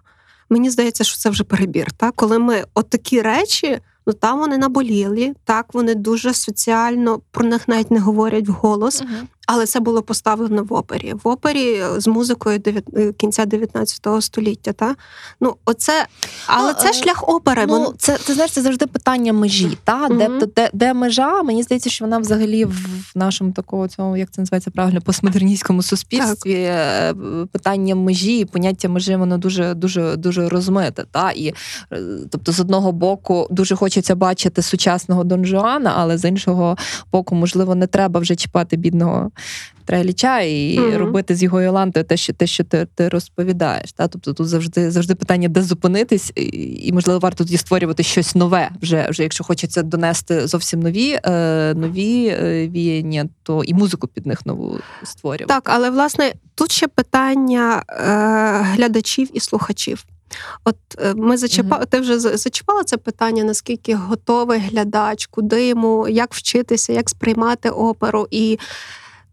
Мені здається, що це вже перебір. Так? Коли ми от такі речі, ну там вони наболіли, так вони дуже соціально про них навіть не говорять вголос. uh але це було поставлено в опері. В опері з музикою е, кінця 19 століття. Та? Ну, оце, Але ну, це е, шлях опери. Ну, Вон... Це ти знаєш, це завжди питання межі. Та? Mm-hmm. Де, де де, межа? Мені здається, що вона взагалі в нашому такому цьому, як це називається правильно, постмодерністському суспільстві так. Е, питання межі, поняття межі, воно дуже дуже дуже розмите. Та? І, Тобто, з одного боку, дуже хочеться бачити сучасного Дон Жуана, але з іншого боку, можливо, не треба вже чіпати бідного. Треліча і mm робити з його Йолантою те, що те, що ти ти розповідаєш. Та? Тобто тут завжди завжди питання, де зупинитись, і, можливо, варто тоді створювати щось нове, вже вже якщо хочеться донести зовсім нові е, нові е, віяння, то і музику під них нову створювати. Так, але власне тут ще питання е, глядачів і слухачів. От е, ми зачіпали, mm-hmm. ти вже зачіпала це питання, наскільки готовий глядач, куди йому як вчитися, як сприймати оперу і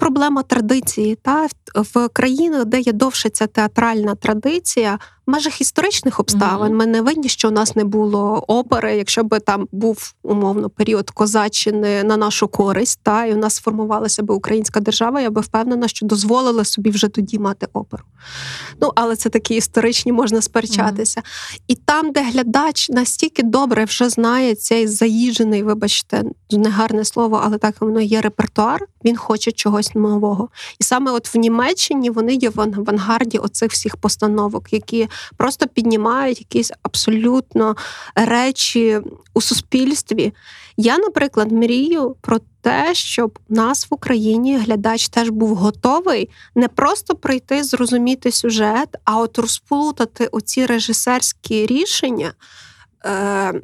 проблема традиції. Та В країнах, де є довше ця театральна традиція, в межах історичних обставин mm-hmm. ми не винні, що у нас не було опери, якщо би там був умовно період козаччини на нашу користь, та і у нас сформувалася би українська держава, я би впевнена, що дозволила собі вже тоді мати оперу. Ну, але це такі історичні можна сперечатися. Mm-hmm. І там, де глядач настільки добре вже знає цей заїжджений, вибачте, негарне слово, але так воно є репертуар, він хоче чогось нового. І саме от в Німеччині вони є в авангарді оцих всіх постановок, які просто піднімають якісь абсолютно речі у суспільстві. Я, наприклад, мрію про те, щоб нас в Україні глядач теж був готовий не просто прийти, зрозуміти сюжет, а от розплутати оці режисерські рішення. Е,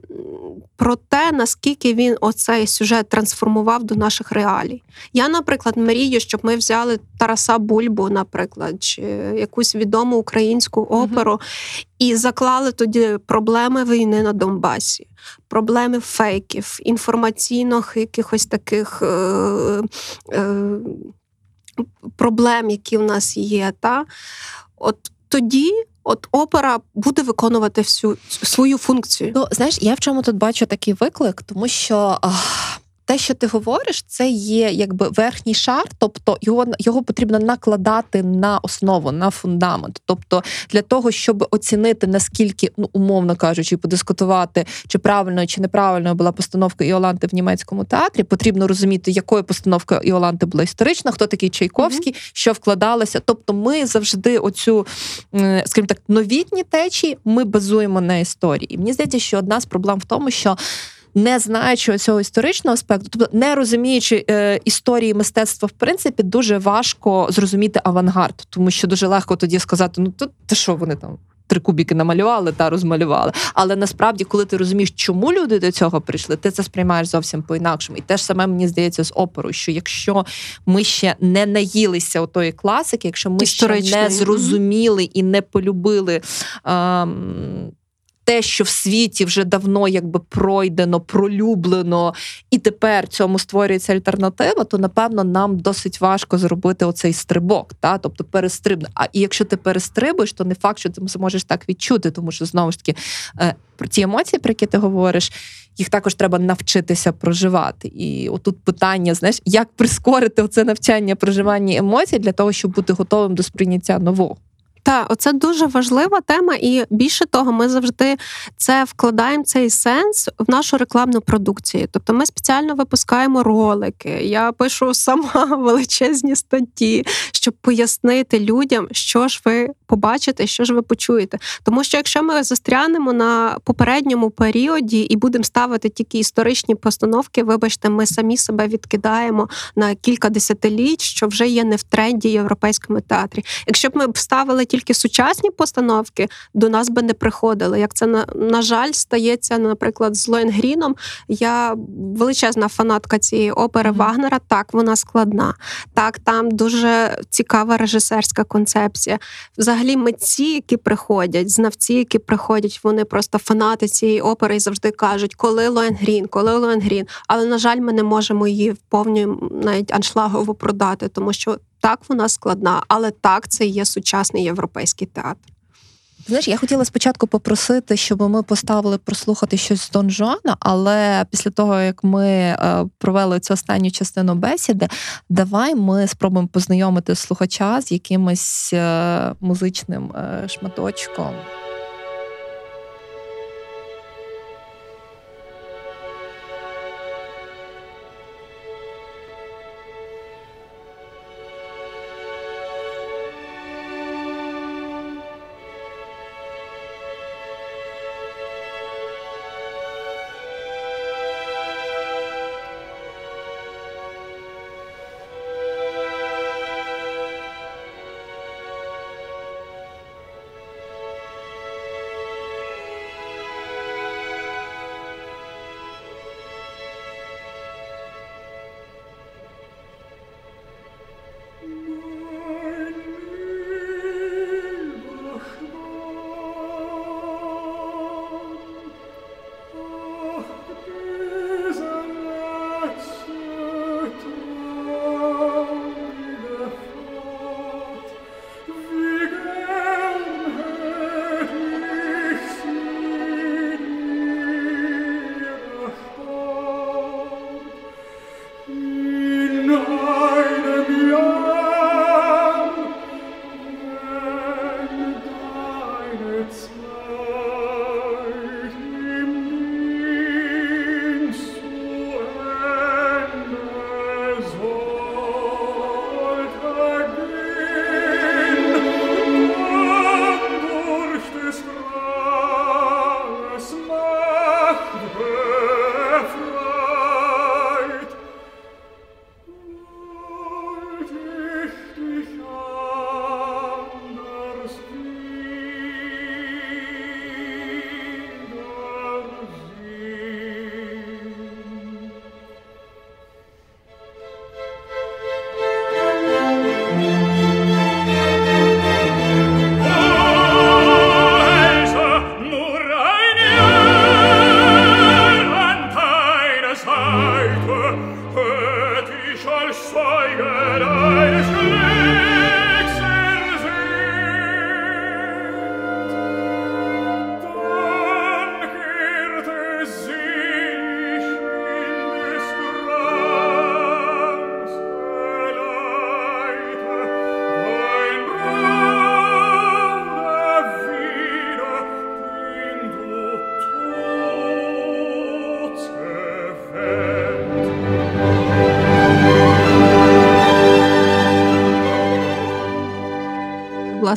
про те, наскільки він оцей сюжет трансформував до наших реалій. Я, наприклад, мрію, щоб ми взяли Тараса Бульбу, наприклад, чи якусь відому українську оперу, mm-hmm. і заклали тоді проблеми війни на Донбасі, проблеми фейків, інформаційних якихось таких. Е- е- Проблем, які в нас є, та от тоді от опера буде виконувати всю свою функцію. Ну, знаєш, я в чому тут бачу такий виклик, тому що. Ах... Те, що ти говориш, це є якби верхній шар, тобто його його потрібно накладати на основу, на фундамент. Тобто, для того, щоб оцінити наскільки, ну умовно кажучи, подискутувати, чи правильно чи неправильно була постановка Іоланти в німецькому театрі, потрібно розуміти, якою постановкою Іоланти була історична, хто такий Чайковський, mm-hmm. що вкладалося. Тобто, ми завжди оцю, скажімо так, новітні течії ми базуємо на історії. І мені здається, що одна з проблем в тому, що не знаючи цього історичного аспекту, тобто не розуміючи е, історії мистецтва, в принципі, дуже важко зрозуміти авангард, тому що дуже легко тоді сказати: ну то, то що вони там три кубіки намалювали та розмалювали. Але насправді, коли ти розумієш, чому люди до цього прийшли, ти це сприймаєш зовсім по-інакшому. І те ж саме мені здається з оперою, що якщо ми ще не наїлися отої класики, якщо ми ще не зрозуміли і не полюбили. Ем, те, що в світі вже давно якби пройдено, пролюблено, і тепер цьому створюється альтернатива, то напевно нам досить важко зробити оцей стрибок, та тобто перестрибне. А і якщо ти перестрибуєш, то не факт, що ти зможеш так відчути, тому що знову ж таки е, про ті емоції, про які ти говориш. Їх також треба навчитися проживати. І отут питання, знаєш, як прискорити оце навчання проживання емоцій для того, щоб бути готовим до сприйняття нового. Так, оце дуже важлива тема, і більше того, ми завжди це вкладаємо цей сенс в нашу рекламну продукцію. Тобто ми спеціально випускаємо ролики. Я пишу сама (laughs) величезні статті, щоб пояснити людям, що ж ви побачите, що ж ви почуєте. Тому що якщо ми застрянемо на попередньому періоді і будемо ставити тільки історичні постановки, вибачте, ми самі себе відкидаємо на кілька десятиліть, що вже є не в тренді європейському театрі. Якщо б ми б ставили тільки сучасні постановки, до нас би не приходили. Як це на, на жаль стається, наприклад, з Лоєнгріном. Я величезна фанатка цієї опери mm-hmm. Вагнера. Так, вона складна. Так, там дуже цікава режисерська концепція. Взагалі, митці, які приходять, знавці, які приходять, вони просто фанати цієї опери і завжди кажуть, коли Лоєнгрін, коли Лоєнгрін. Але на жаль, ми не можемо її в навіть аншлагово продати, тому що так вона складна, але так це є сучасний європейський театр. Знаєш, я хотіла спочатку попросити, щоб ми поставили прослухати щось з Дон Жуана, але після того, як ми е, провели цю останню частину бесіди, давай ми спробуємо познайомити слухача з якимось е, музичним е, шматочком.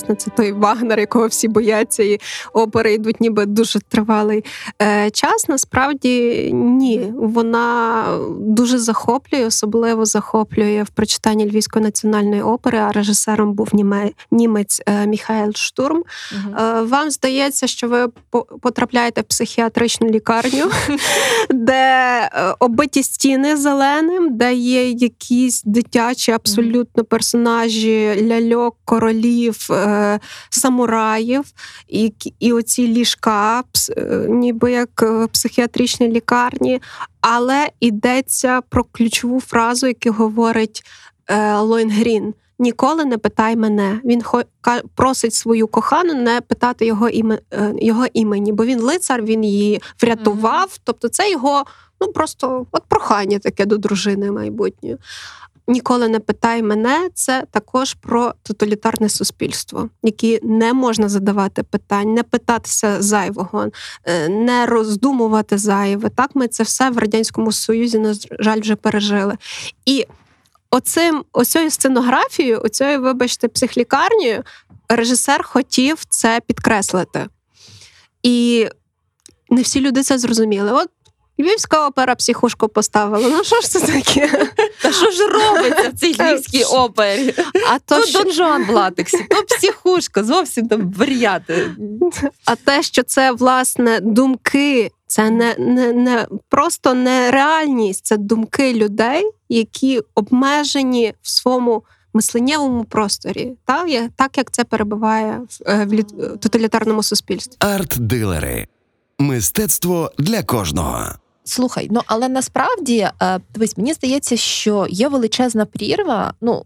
Власне, це той Вагнер, якого всі бояться, і опери йдуть, ніби дуже тривалий е, час. Насправді ні, вона дуже захоплює, особливо захоплює в прочитанні Львівської національної опери. А режисером був німець е, Міхаель Штурм. Угу. Вам здається, що ви потрапляєте в психіатричну лікарню, (laughs) де оббиті стіни зеленим, де є якісь дитячі абсолютно персонажі ляльок, королів, е, самураїв, і і оці ліжка, е, ніби як в психіатричній лікарні, але йдеться про ключову фразу, яку говорить е, Лойнгрін. Ніколи не питай мене. Він просить свою кохану не питати його іме, його імені, бо він лицар, він її врятував. Тобто, це його ну просто от прохання таке до дружини майбутньої. Ніколи не питай мене, це також про тоталітарне суспільство, яке не можна задавати питань, не питатися зайвого, е, не роздумувати зайве. Так ми це все в радянському союзі на жаль вже пережили. І оцим оцею сценографією, оцею, вибачте, психлікарнею, режисер хотів це підкреслити. І не всі люди це зрозуміли. От Львівська опера психушку поставила. Ну що ж це таке? Та що ж робиться в цій львівській опері? А то, що... Дон Жуан в латексі, то психушка, зовсім там варіати. А те, що це власне думки, це не не, не просто не реальність, це думки людей, які обмежені в своєму мисленнєвому просторі, так, так як це перебуває в, е, в тоталітарному суспільстві. Арт-дилери. Мистецтво для кожного. Слухай, ну але насправді е, дивись, мені здається, що є величезна прірва. Ну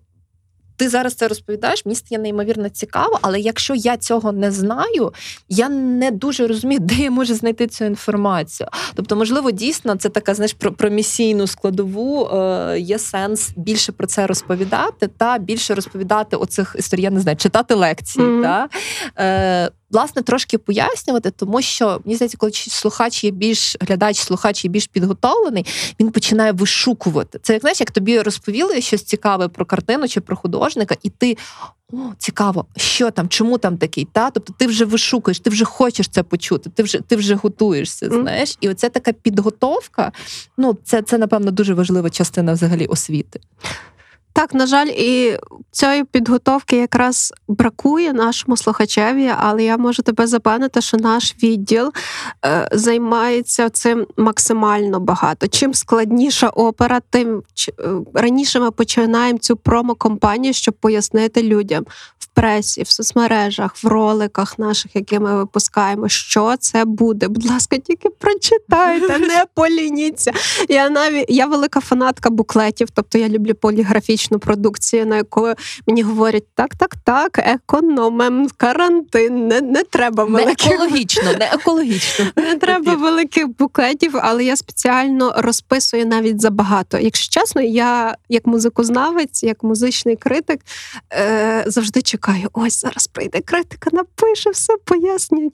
ти зараз це розповідаєш, мені стає неймовірно цікаво, але якщо я цього не знаю, я не дуже розумію, де я можу знайти цю інформацію. Тобто, можливо, дійсно це така знаєш про, про місійну складову е, є сенс більше про це розповідати та більше розповідати оцих історій, я не знаю, читати лекції. Mm-hmm. Та? Е, власне трошки пояснювати, тому що мені здається, коли слухач є більш глядач, слухач є більш підготовлений, він починає вишукувати. Це як знаєш, як тобі розповіли щось цікаве про картину чи про художника, і ти. О, цікаво, що там, чому там такий? Та? Тобто ти вже вишукуєш, ти вже хочеш це почути, ти вже ти вже готуєшся. знаєш, І оця така підготовка, ну це, це напевно дуже важлива частина взагалі освіти. Так, на жаль, і цієї підготовки якраз бракує нашому слухачеві, але я можу тебе запевнити, що наш відділ е, займається цим максимально багато. Чим складніша опера, тим е, раніше ми починаємо цю промо-компанію, щоб пояснити людям пресі, в соцмережах, в роликах наших, які ми випускаємо, що це буде. Будь ласка, тільки прочитайте, не (laughs) полініться. Я навіть я велика фанатка буклетів, тобто я люблю поліграфічні екологічну продукцію, на яку мені говорять так, так, так, економем, карантин, не не треба великих... Не екологічно, не екологічно. (laughs) Не треба великих букетів, але я спеціально розписую навіть забагато. Якщо чесно, я як музикознавець, як музичний критик е, завжди чекаю: ось зараз прийде критика, напише все, пояснюють.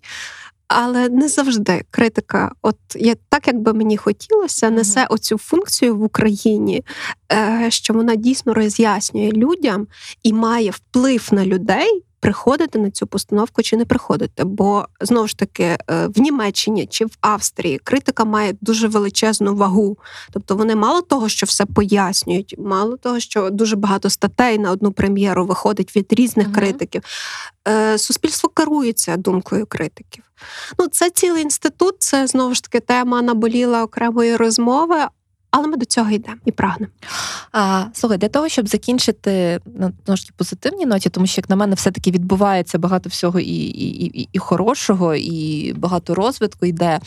Але не завжди критика, от є так, як би мені хотілося, несе оцю функцію в Україні, е, що вона дійсно роз'яснює людям і має вплив на людей приходити на цю постановку чи не приходити. Бо знову ж таки е, в Німеччині чи в Австрії критика має дуже величезну вагу. Тобто вони мало того, що все пояснюють, мало того, що дуже багато статей на одну прем'єру виходить від різних uh критиків. Е, суспільство керується думкою критиків. Ну, це цілий інститут, це знову ж таки тема наболіла окремої розмови. Але ми до цього йдемо і прагнемо. А, Слухай, для того, щоб закінчити на трошки позитивній ноті, тому що, як на мене, все-таки відбувається багато всього і і, і, і хорошого, і багато розвитку йде.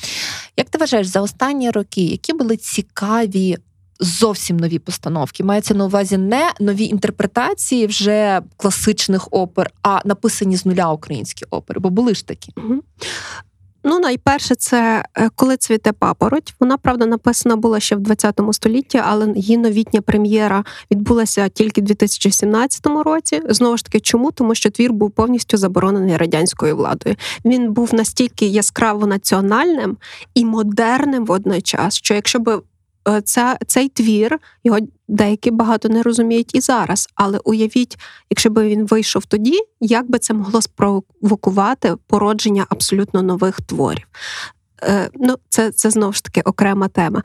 Як ти вважаєш, за останні роки, які були цікаві? Зовсім нові постановки. Мається на увазі не нові інтерпретації вже класичних опер, а написані з нуля українські опери, бо були ж такі. Угу. Ну, найперше, це е, коли цвіте папороть. Вона правда написана була ще в 20 столітті, але її новітня прем'єра відбулася тільки в 2017 році. Знову ж таки, чому? Тому що твір був повністю заборонений радянською владою. Він був настільки яскраво національним і модерним водночас, що якщо би ця, цей твір, його деякі багато не розуміють і зараз. Але уявіть, якщо б він вийшов тоді, як би це могло спровокувати породження абсолютно нових творів. Е, ну, Це це знову ж таки окрема тема.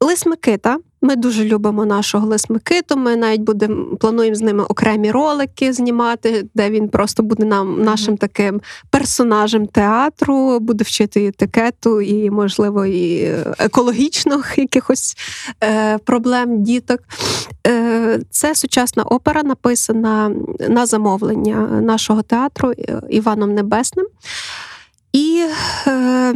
Лис Микита. Ми дуже любимо нашого Лис Микиту. Ми навіть будемо плануємо з ними окремі ролики знімати, де він просто буде нам нашим таким персонажем театру, буде вчити етикету і, можливо, і екологічних (laughs) якихось е, проблем діток. Е, Це сучасна опера, написана на замовлення нашого театру е, Іваном Небесним. І е,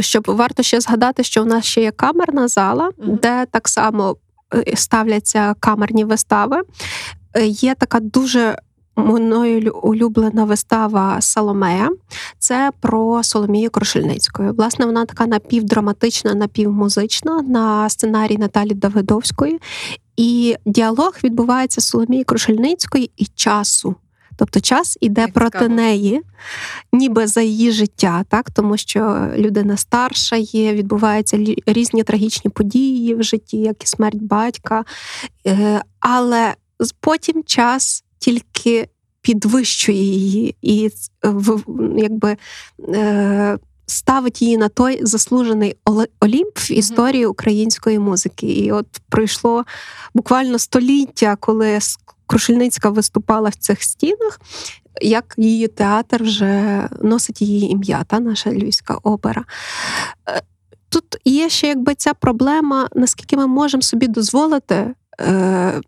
щоб варто ще згадати, що у нас ще є камерна зала, mm-hmm. де так само е, ставляться камерні вистави. Е, є така дуже мною улюблена вистава Соломея. Це про Соломію Крушельницькою. Власне, вона така напівдраматична, напівмузична на сценарії Наталі Давидовської. І діалог відбувається з Соломією Крушельницькою і часу. Тобто час іде Як проти цікаво. неї, ніби за її життя, так тому що людина старша є, відбуваються різні трагічні події в житті, як і смерть батька. Е, але потім час тільки підвищує її і якби. Е, ставить її на той заслужений Олімп в історії української музики. І от пройшло буквально століття, коли Крушельницька виступала в цих стінах, як її театр вже носить її ім'я, та наша львівська опера. Е, тут є ще якби ця проблема, наскільки ми можемо собі дозволити. Е,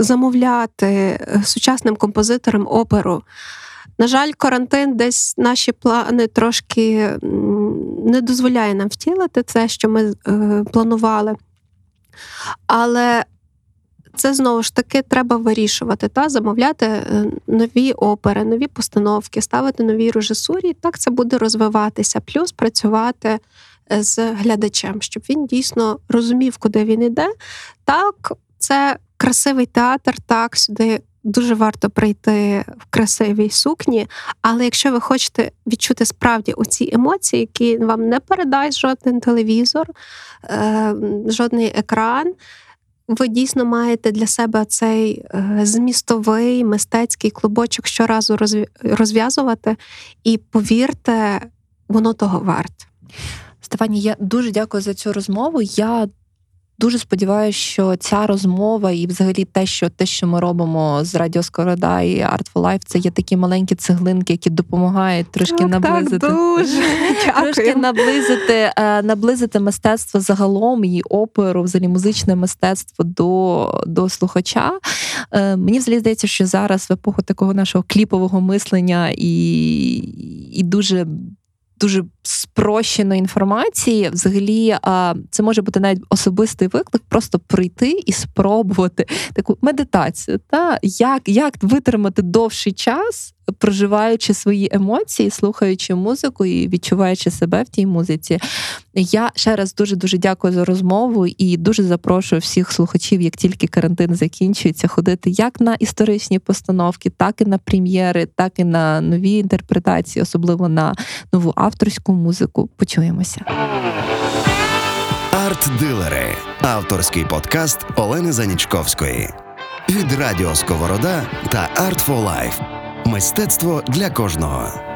замовляти е, сучасним композиторам оперу. На жаль, карантин десь наші плани трошки не дозволяє нам втілити це, що ми е, планували. Але це знову ж таки треба вирішувати та замовляти е, нові опери, нові постановки, ставити нові режисурі. Так це буде розвиватися, плюс працювати е, з глядачем, щоб він дійсно розумів, куди він іде. Так, це красивий театр, так сюди. Дуже варто прийти в красивій сукні, але якщо ви хочете відчути справді оці емоції, які вам не передасть жоден телевізор, е, жодний екран, ви дійсно маєте для себе цей е, змістовий мистецький клубочок щоразу розв'язувати, і повірте, воно того варт. Стефані, я дуже дякую за цю розмову. Я Дуже сподіваюся, що ця розмова і, взагалі, те, що те, що ми робимо з Радіо Скорода і Art for Life, це є такі маленькі цеглинки, які допомагають трошки так, наблизити так, дуже. (laughs) трошки наблизити, е, наблизити мистецтво загалом і оперу, взагалі музичне мистецтво до до слухача. Е, мені взагалі здається, що зараз в епоху такого нашого кліпового мислення і, і дуже дуже спрощеної інформації, взагалі, це може бути навіть особистий виклик, просто прийти і спробувати таку медитацію, та як, як витримати довший час проживаючи свої емоції, слухаючи музику і відчуваючи себе в тій музиці. Я ще раз дуже дуже дякую за розмову і дуже запрошую всіх слухачів, як тільки карантин закінчується, ходити як на історичні постановки, так і на прем'єри, так і на нові інтерпретації, особливо на нову авторську музику. Почуємося. Арт-дилери авторський подкаст Олени Занічковської від Радіо Сковорода та Art for Life. Мистецтво для кожного.